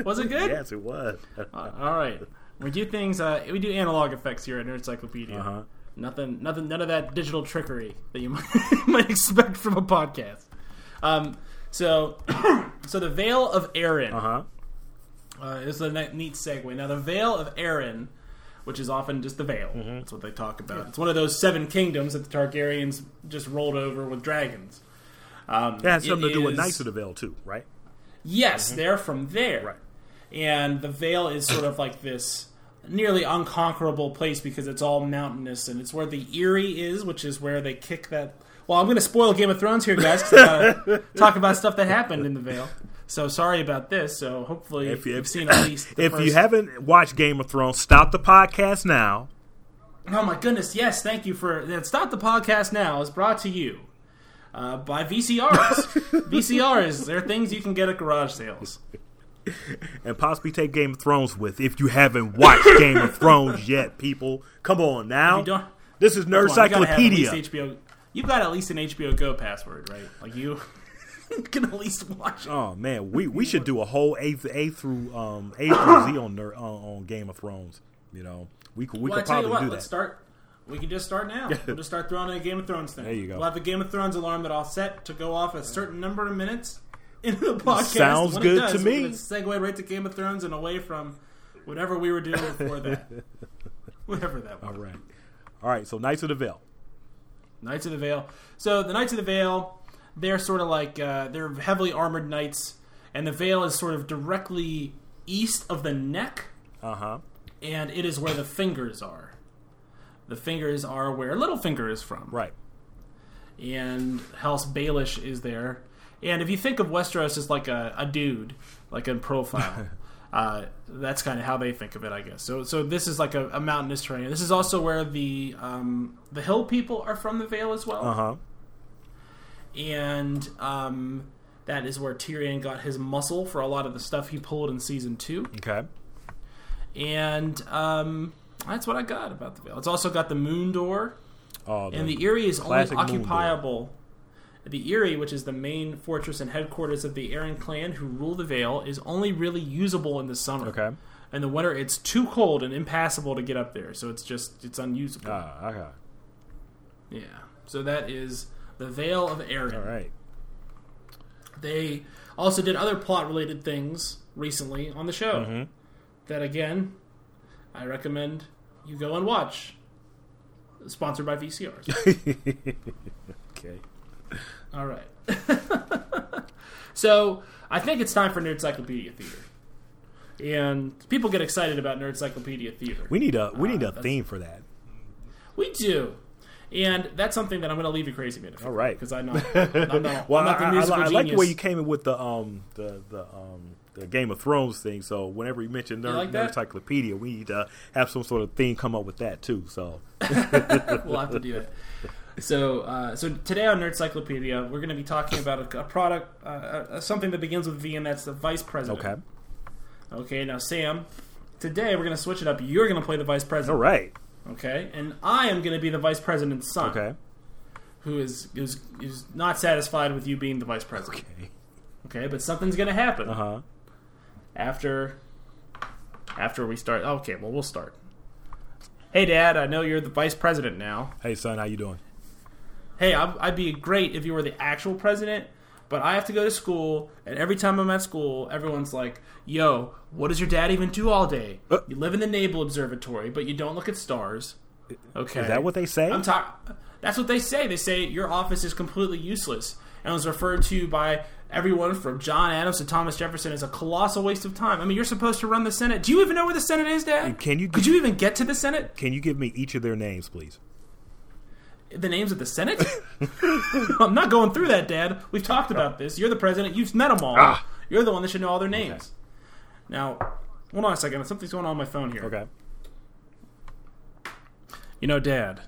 was it good? yes, it was. All right. We do things. Uh, we do analog effects here at Nerd Encyclopedia. Uh-huh. Nothing. Nothing. None of that digital trickery that you might, might expect from a podcast. Um. So, so the Vale of Arryn Uh huh. uh, is a neat segue. Now, the Vale of Arryn, which is often just the Vale, Mm-hmm. that's what they talk about. It's one of those seven kingdoms that the Targaryens just rolled over with dragons. Um, It has something it to do with is- Knights of the Vale too, right? Yes, they're from there. Mm-hmm. Right. And the Vale is sort of like this nearly unconquerable place because it's all mountainous and it's where the Eyrie is, which is where they kick that. Well, I'm going to spoil Game of Thrones here, guys, because I gotta talk about stuff that happened in the Vale. So sorry about this. So hopefully If you- you've seen at least. If first... you haven't watched Game of Thrones, stop the podcast now. oh my goodness, yes, thank you for that. Stop the podcast now is brought to you. Uh, by VCRs. VCRs, they're things you can get at garage sales. And possibly take Game of Thrones with if you haven't watched Game of Thrones yet, people. Come on now. This is Nerd Come on, You've Encyclopedia. HBO. You've got at least an HBO Go password, right? Like you can at least watch it. Oh man, we, we should do a whole A A through um A through Z on Ner- on, Game of Thrones. You know, we could we well, I could tell you probably what, do let's that. start. We can just start now. we'll just start throwing in a Game of Thrones thing. There you go. We'll have the Game of Thrones alarm that I'll set to go off a certain number of minutes into the podcast. Sounds good it does, to me. Segue right to Game of Thrones and away from whatever we were doing before that. Whatever that was. All right, all right. So Knights of the Vale. Knights of the Vale. So the Knights of the Vale, they're sort of like uh, they're heavily armored knights, and the Vale is sort of directly east of the neck, Uh huh. and it is where the fingers are. The fingers are where Littlefinger is from, Right. and House Baelish is there. And if you think of Westeros as like a, a dude, like in profile, uh, that's kind of how they think of it, I guess. So, so this is like a, a mountainous terrain. This is also where the um, the hill people are from the Vale as well Uh huh. and um, that is where Tyrion got his muscle for a lot of the stuff he pulled in season two. Okay. And um, that's what I got about the Vale. It's also got the Moon Door, Oh, and the Eyrie is only classic Moon Door. occupiable. The Eyrie, which is the main fortress and headquarters of the Arryn clan who rule the Vale, is only really usable in the summer. Okay. In the winter, it's too cold and impassable to get up there, so it's just it's unusable. Ah, okay. yeah. So that is the Vale of Arryn. All right. They also did other plot related things recently on the show. Mhm. That again, I recommend you go and watch. Sponsored by VCRs. Okay. All right. so I think it's time for Nerdcyclopedia Theater. And people get excited about Nerdcyclopedia Theater. We need a we need Uh, a that's- theme for that. We do. And that's something that I'm going to leave you crazy man. All right. Because I'm not, I'm not, Well, I'm not the I, I, I like the way you came in with the um the the um the Game of Thrones thing. So whenever you mention Nerd, like that? Nerdcyclopedia, we need to have some sort of theme come up with that too. So we'll have to do it. So, uh, so today on Nerdcyclopedia, we're going to be talking about a, a product, uh, uh, something that begins with V, and that's the vice president. okay, Okay. Now, Sam, today we're going to switch it up. You're going to play the vice president. All right. Okay, and I am going to be the vice president's son. okay, Who is is is not satisfied with you being the vice president. okay, Okay, but something's going to happen uh huh. after after we start. Okay, well we'll start. Hey, Dad, I know you're the vice president now. Hey son, how you doing? Hey, I'd, I'd be great if you were the actual president, but I have to go to school, and every time I'm at school, everyone's like, yo, what does your dad even do all day? Uh. you live in the Naval Observatory, but you don't look at stars. Okay. Is that what they say? I'm talking. That's what they say. They say your office is completely useless and was referred to by everyone from John Adams to Thomas Jefferson as a colossal waste of time. I mean, you're supposed to run the Senate. Do you even know where the Senate is, Dad? Can you- Could you even get to the Senate? Can you give me each of their names, please? The names of the Senate? I'm not going through that, Dad. We've talked about this. You're the president. You've met them all. Ah. You're the one that should know all their names. Now, hold on a second. Something's going on my phone here. Okay. You know, Dad,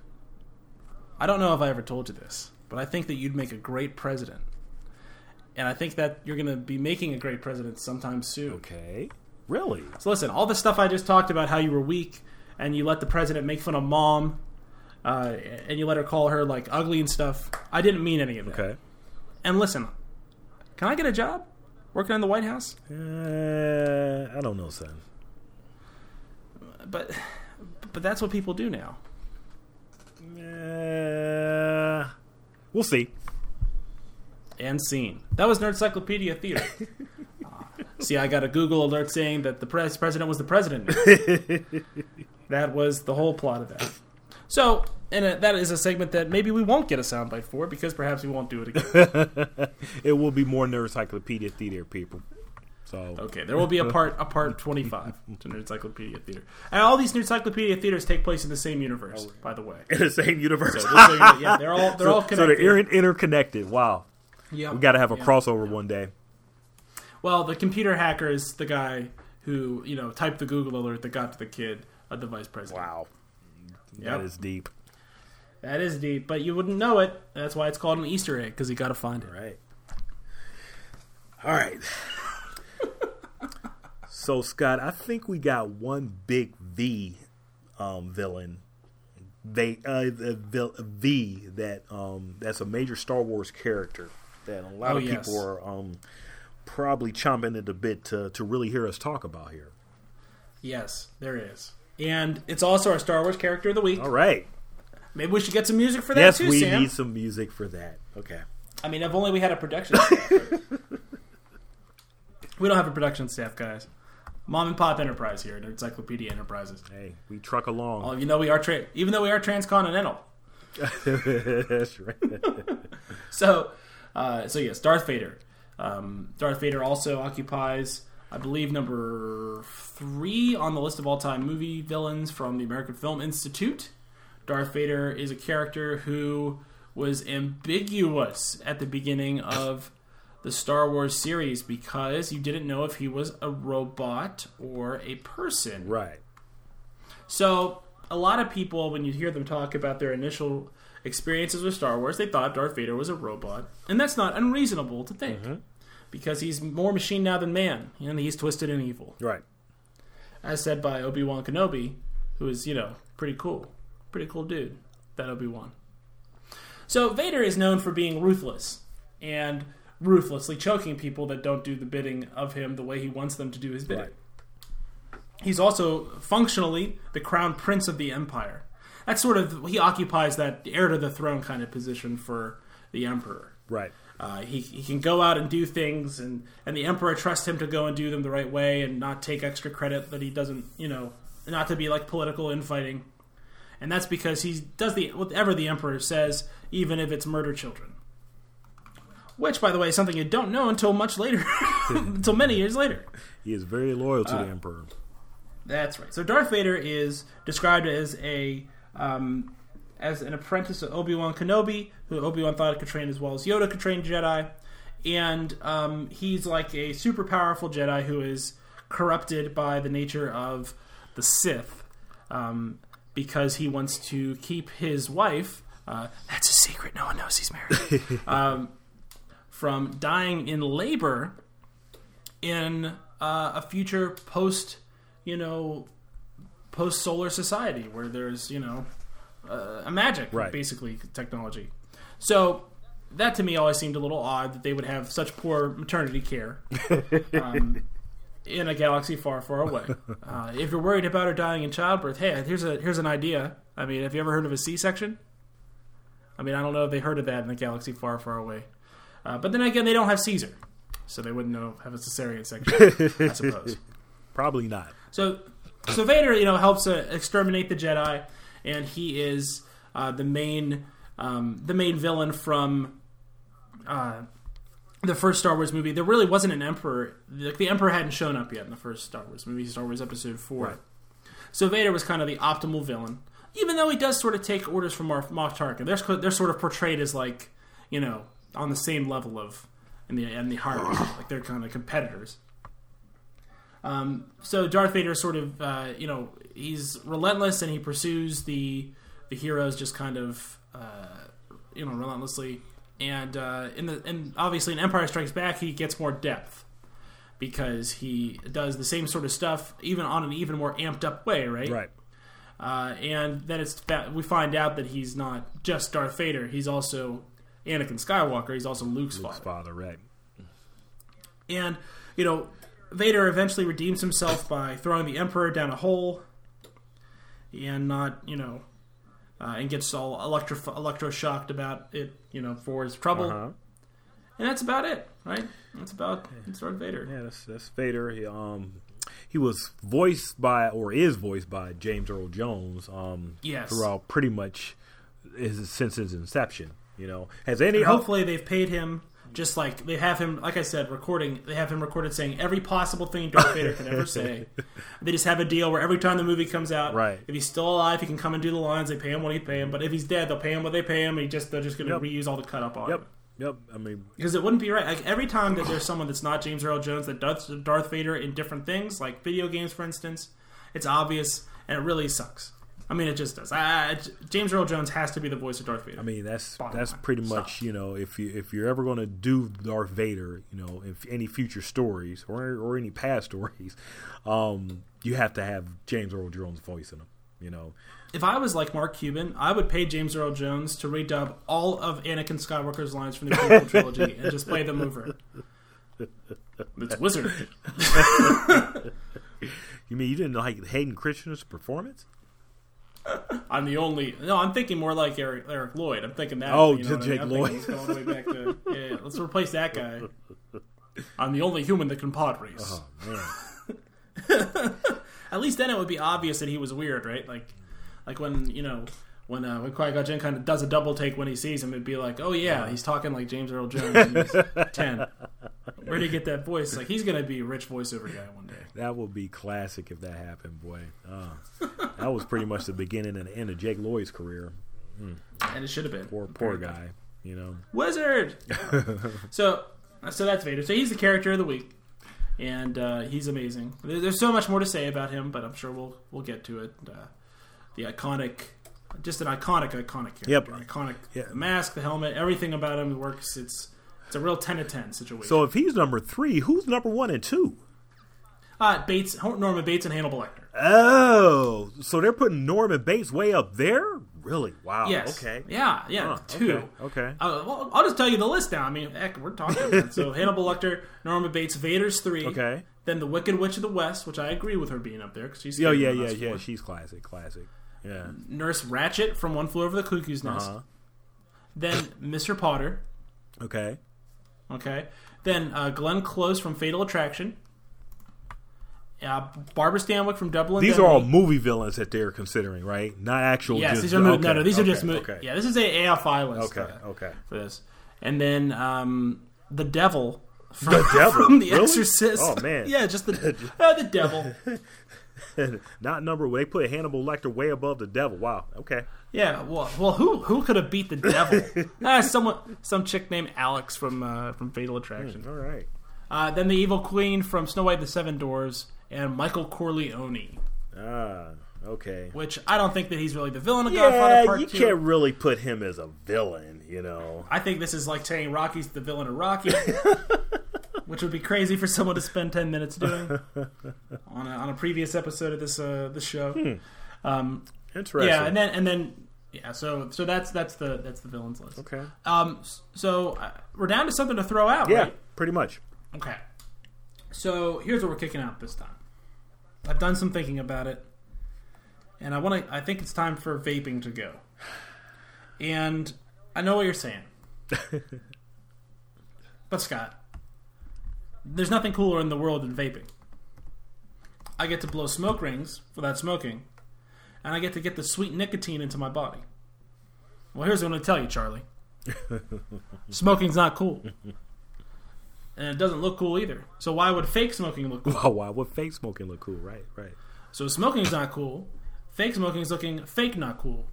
I don't know if I ever told you this, but I think that you'd make a great president. And I think that you're going to be making a great president sometime soon. Okay. Really? So listen, all the stuff I just talked about, how you were weak, and you let the president make fun of mom, uh, and you let her call her like ugly and stuff. I didn't mean any of that. Okay. And listen, can I get a job working in the White House? Uh, I don't know, son. But but that's what people do now. Uh, we'll see. And scene. That was Nerdcyclopedia Theater. See, I got a Google alert saying that the pres- president was the president. that was the whole plot of that. So, and uh, that is a segment that maybe we won't get a soundbite for because perhaps we won't do it again. it will be more Nerdcyclopedia Theater, people. So Okay, there will be a part a part twenty five to Nerdcyclopedia Theater, and all these Nerdcyclopedia theaters take place in the same universe. By the way, in the same universe. so, so you yeah, they're all they're all so connected. they're inter- interconnected. Wow. yeah, We got to have a yeah. crossover one day. Well, the computer hacker is the guy who you know typed the Google alert that got to the kid of the vice president. Wow. Yep. That is deep. That is deep, but you wouldn't know it. That's why it's called an Easter egg because you got to find it. Right. All right. so Scott, I think we got one big V um, villain. They uh, the V that um, that's a major Star Wars character that a lot Oh, of yes. people are um, probably chomping at the bit to to really hear us talk about here. Yes, there is, and it's also our Star Wars character of the week. All right. Maybe we should get some music for that yes, too, we Sam. need some music for that. Okay. I mean, if only we had a production staff. we don't have a production staff, guys. Mom and Pop Enterprise here, Encyclopedia Enterprises. Hey, we truck along. Well, even though we are tra- even though we are transcontinental, That's right. so uh, so yes, Darth Vader. Um, Darth Vader also occupies, I believe, number three on the list of all-time movie villains from the American Film Institute. Darth Vader is a character who was ambiguous at the beginning of the Star Wars series because you didn't know if he was a robot or a person. Right. So, a lot of people, when you hear them talk about their initial experiences with Star Wars, they thought Darth Vader was a robot. And that's not unreasonable to think. Mm-hmm. Because he's more machine now than man, and he's twisted and evil. Right. As said by Obi Wan Kenobi, who is, you know, pretty cool. Pretty cool dude, that Obi Wan. So, Vader is known for being ruthless and ruthlessly choking people that don't do the bidding of him the way he wants them to do his bidding. Right. He's also functionally the crown prince of the empire. That's sort of he occupies that heir to the throne kind of position for the emperor. Right. Uh, he, he can go out and do things, and, and the emperor trusts him to go and do them the right way and not take extra credit that he doesn't, you know, not to be like political infighting. And that's because he does the whatever the emperor says, even if it's murder children. Which, by the way, is something you don't know until much later, until many years later. He is very loyal to the Emperor. That's right. So Darth Vader is described as a um, as an apprentice of Obi Wan Kenobi, who Obi Wan thought could train as well as Yoda could train Jedi, and um, he's like a super powerful Jedi who is corrupted by the nature of the Sith, um, because he wants to keep his wife. Uh, that's a secret. No one knows he's married. um, from dying in labor in uh, a future post, you know, post solar society where there's you know uh, a magic Right. basically technology. So that to me always seemed a little odd that they would have such poor maternity care um, in a galaxy far, far away. Uh, if you're worried about her dying in childbirth, hey, here's a here's an idea. I mean, have you ever heard of a C-section? I mean, I don't know if they heard of that in the galaxy far, far away. Uh, but then again, they don't have Caesar, so they wouldn't know have a cesarean section. I suppose. Probably not. So, so Vader, you know, helps uh, exterminate the Jedi, and he is uh, the main um, the main villain from uh, the first Star Wars movie. There really wasn't an Emperor. Like the Emperor hadn't shown up yet in the first Star Wars movie, Star Wars Episode Four. Right. So Vader was kind of the optimal villain, even though he does sort of take orders from Moff Tarkin. They're they're sort of portrayed as like you know on the same level of in the in the hierarchy, like they're kind of competitors. Um, so Darth Vader is sort of, uh, you know, he's relentless and he pursues the the heroes just kind of, uh, you know, relentlessly. And uh, in the and obviously in Empire Strikes Back, he gets more depth because he does the same sort of stuff, even on an even more amped up way, right? Right. Uh, and then it's we find out that he's not just Darth Vader; he's also Anakin Skywalker. He's also Luke's, Luke's father. father, right. And, you know, Vader eventually redeems himself by throwing the Emperor down a hole and not, you know, uh, and gets all electro electroshocked about it, you know, for his trouble. Uh-huh. And that's about it, right? That's about it's Darth Vader. Yeah, that's that's Vader. He, um, he was voiced by or is voiced by James Earl Jones. Um, Yes. throughout pretty much his since his inception. You know, has any And hopefully they've paid him just like they have him, like I said, recording. They have him recorded saying every possible thing Darth Vader can ever say. They just have a deal where every time the movie comes out, Right. if he's still alive, he can come and do the lines. They pay him what he pay him, but if he's dead, they'll pay him what they pay him. And he just they're just going to Yep. reuse all the cut up on Yep, yep. I mean, Because it wouldn't be right. Like every time that there's someone that's not James Earl Jones that does Darth Vader in different things, like video games, for instance, it's obvious and it really sucks. I mean, it just does. I, I- James Earl Jones has to be the voice of Darth Vader. I mean that's Bottom that's line. pretty much you know if you if you're ever going to do Darth Vader, you know, if any future stories or or any past stories, um, you have to have James Earl Jones voice in them. You know, if I was like Mark Cuban, I would pay James Earl Jones to redub all of Anakin Skywalker's lines from the prequel trilogy and just play them over. It's wizard. you mean you didn't like Hayden Christensen's performance? I'm the only. No, I'm thinking more like Eric, Eric Lloyd. I'm thinking that. Oh, you know what I Jake mean? Lloyd. The way back to. Yeah, let's replace that guy. I'm the only human that can pod race. Oh At least then it would be obvious that he was weird, right? Like, like when you know when uh, when Qui Jinn kind of does a double take when he sees him, it'd be like, oh yeah, he's talking like James Earl Jones. Ten. Where did he get that voice? Like he's gonna be a rich voiceover guy one day. that would be classic if that happened, boy. Uh, that was pretty much the beginning and end of Jake Lloyd's career. and it should have been. Poor poor guy. You know. Wizard. so, so that's Vader. So he's the character of the week, and uh, he's amazing. There's so much more to say about him, but I'm sure we'll we'll get to it. Uh, the iconic, just an iconic, iconic character. Yep. Iconic. Yeah. The mask, the helmet, everything about him works. It's it's a real ten to ten situation. So if he's number three, who's number one and two? uh, Bates, Norman Bates, and Hannibal Lecter. Oh, so they're putting Norman Bates way up there? Really? Wow. Yes. Okay. Yeah. Yeah. Huh, two. Okay. okay. Uh, well, I'll just tell you the list now. I mean, heck, we're talking about. So Hannibal Lecter, Norman Bates, Vader's three. Okay. Then the Wicked Witch of the West, which I agree with her being up there because she's Oh yeah, yeah, yeah. She's classic, classic. Yeah. Nurse Ratched from One Flew Over the Cuckoo's Nest. Uh-huh. Then Mr. Potter. Okay. Okay. Then uh, Glenn Close from Fatal Attraction. Uh, Barbara Stanwyck from Dublin. These are all movie villains that they're considering, right? Not actual. Yes, just, these are okay, no, no. These are just mo- okay. yeah. This is a AFI list. Okay, uh, okay. for this. And then um, the devil. From, The devil? from The Really? Exorcist. Oh, man. yeah, just the uh, the devil. Not number. They put Hannibal Lecter way above the devil. Wow. Okay. Yeah, well, well, who who could have beat the devil? ah, someone, some chick named Alex from uh, from Fatal Attraction. All right. Uh, then the evil queen from Snow White and the Seven Doors, and Michael Corleone, Ah. Okay. which I don't think that he's really the villain of Godfather Yeah, Part you Two. can't really put him as a villain. You know. I think this is like saying Rocky's the villain of Rocky, which would be crazy for someone to spend ten minutes doing on a, on a previous episode of this uh, this show. Um, Interesting. yeah, and then and then yeah, so so that's that's the that's the villains list. okay. Um, so uh, we're down to something to throw out, Yeah, right? pretty much. Okay. So here's what we're kicking out this time. I've done some thinking about it, and I want to. I think it's time for vaping to go. And I know what you're saying, but Scott, there's nothing cooler in the world than vaping. I get to blow smoke rings without smoking, and I get to get the sweet nicotine into my body. Well, here's what I'm going to tell you, Charlie. Smoking's not cool and it doesn't look cool either. So why would fake smoking look cool? Wow, why would fake smoking look cool? Right, right. So smoking's not cool. Fake smoking's looking fake, not cool.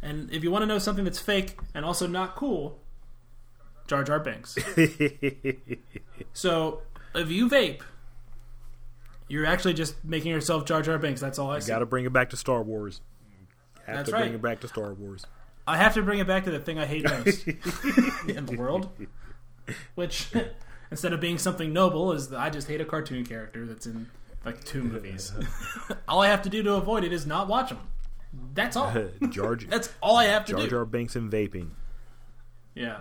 And if you want to know something that's fake and also not cool, Jar Jar Binks. so if you vape, you're actually just making yourself Jar Jar Binks. That's all I. Got to bring it back to Star Wars. Have That's to bring it back to Star Wars. I have to bring it back to the thing I hate most in the world, which instead of being something noble, is that I just hate a cartoon character that's in like two movies. all I have to do to avoid it is not watch them. That's all. Jar That's all I have to Jar do. Jar Binks and vaping. Yeah.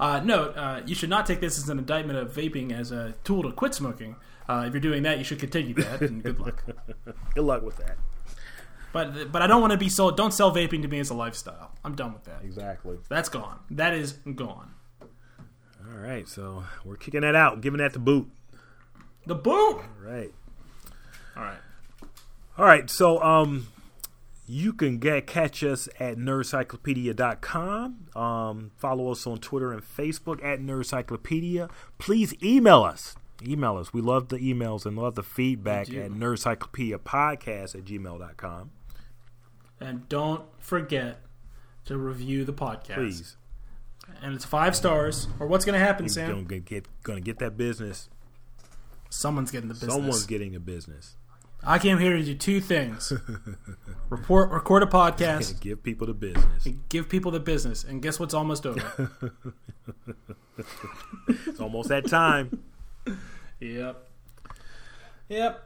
Uh, note: uh, You should not take this as an indictment of vaping as a tool to quit smoking. Uh, if you're doing that, you should continue that, and good luck. Good luck with that. But but I don't want to be sold. Don't sell vaping to me as a lifestyle. I'm done with that. Exactly. That's gone. That is gone. All right, so we're kicking that out, giving that the boot. The boot. All right. All right. All right, so um you can get catch us at nerdcyclopedia.com. Um follow us on Twitter and Facebook at nerdcyclopedia. Please email us. Email us. We love the emails and love the feedback at nerdcyclopediapodcast at gmail.com. And don't forget to review the podcast. Please. And it's five stars. Or what's going to happen, You're Sam? gonna get, get gonna get that business. Someone's getting the business. Someone's getting a business. I came here to do two things: report, record a podcast, Give people the business. and give people the business. And guess what's almost over? It's almost that time. yep. Yep.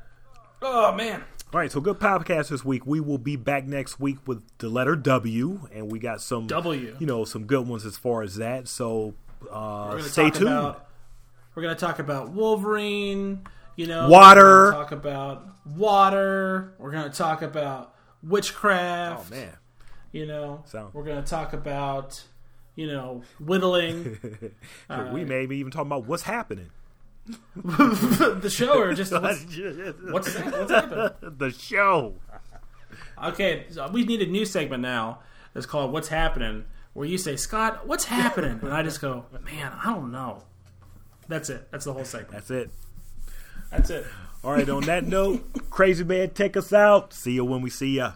Oh man. All right, so good podcast this week. We will be back next week with the letter W, and we got some W. you know, some good ones as far as that. So uh, stay tuned. About, we're gonna talk about Wolverine. You know, Water. We're talk about water. We're gonna talk about witchcraft. oh man, You know, Sound- we're gonna talk about you know whittling Uh, we may be even talking about what's happening. the show or just what's, what's that? What's happening? the show? Okay, so we need a new segment now. It's called "What's Happening," where you say, "Scott, what's happening?" and I just go, "Man, I don't know." That's it. That's the whole segment. That's it. That's it. All right. On that note, crazy man, take us out. See you when we see ya.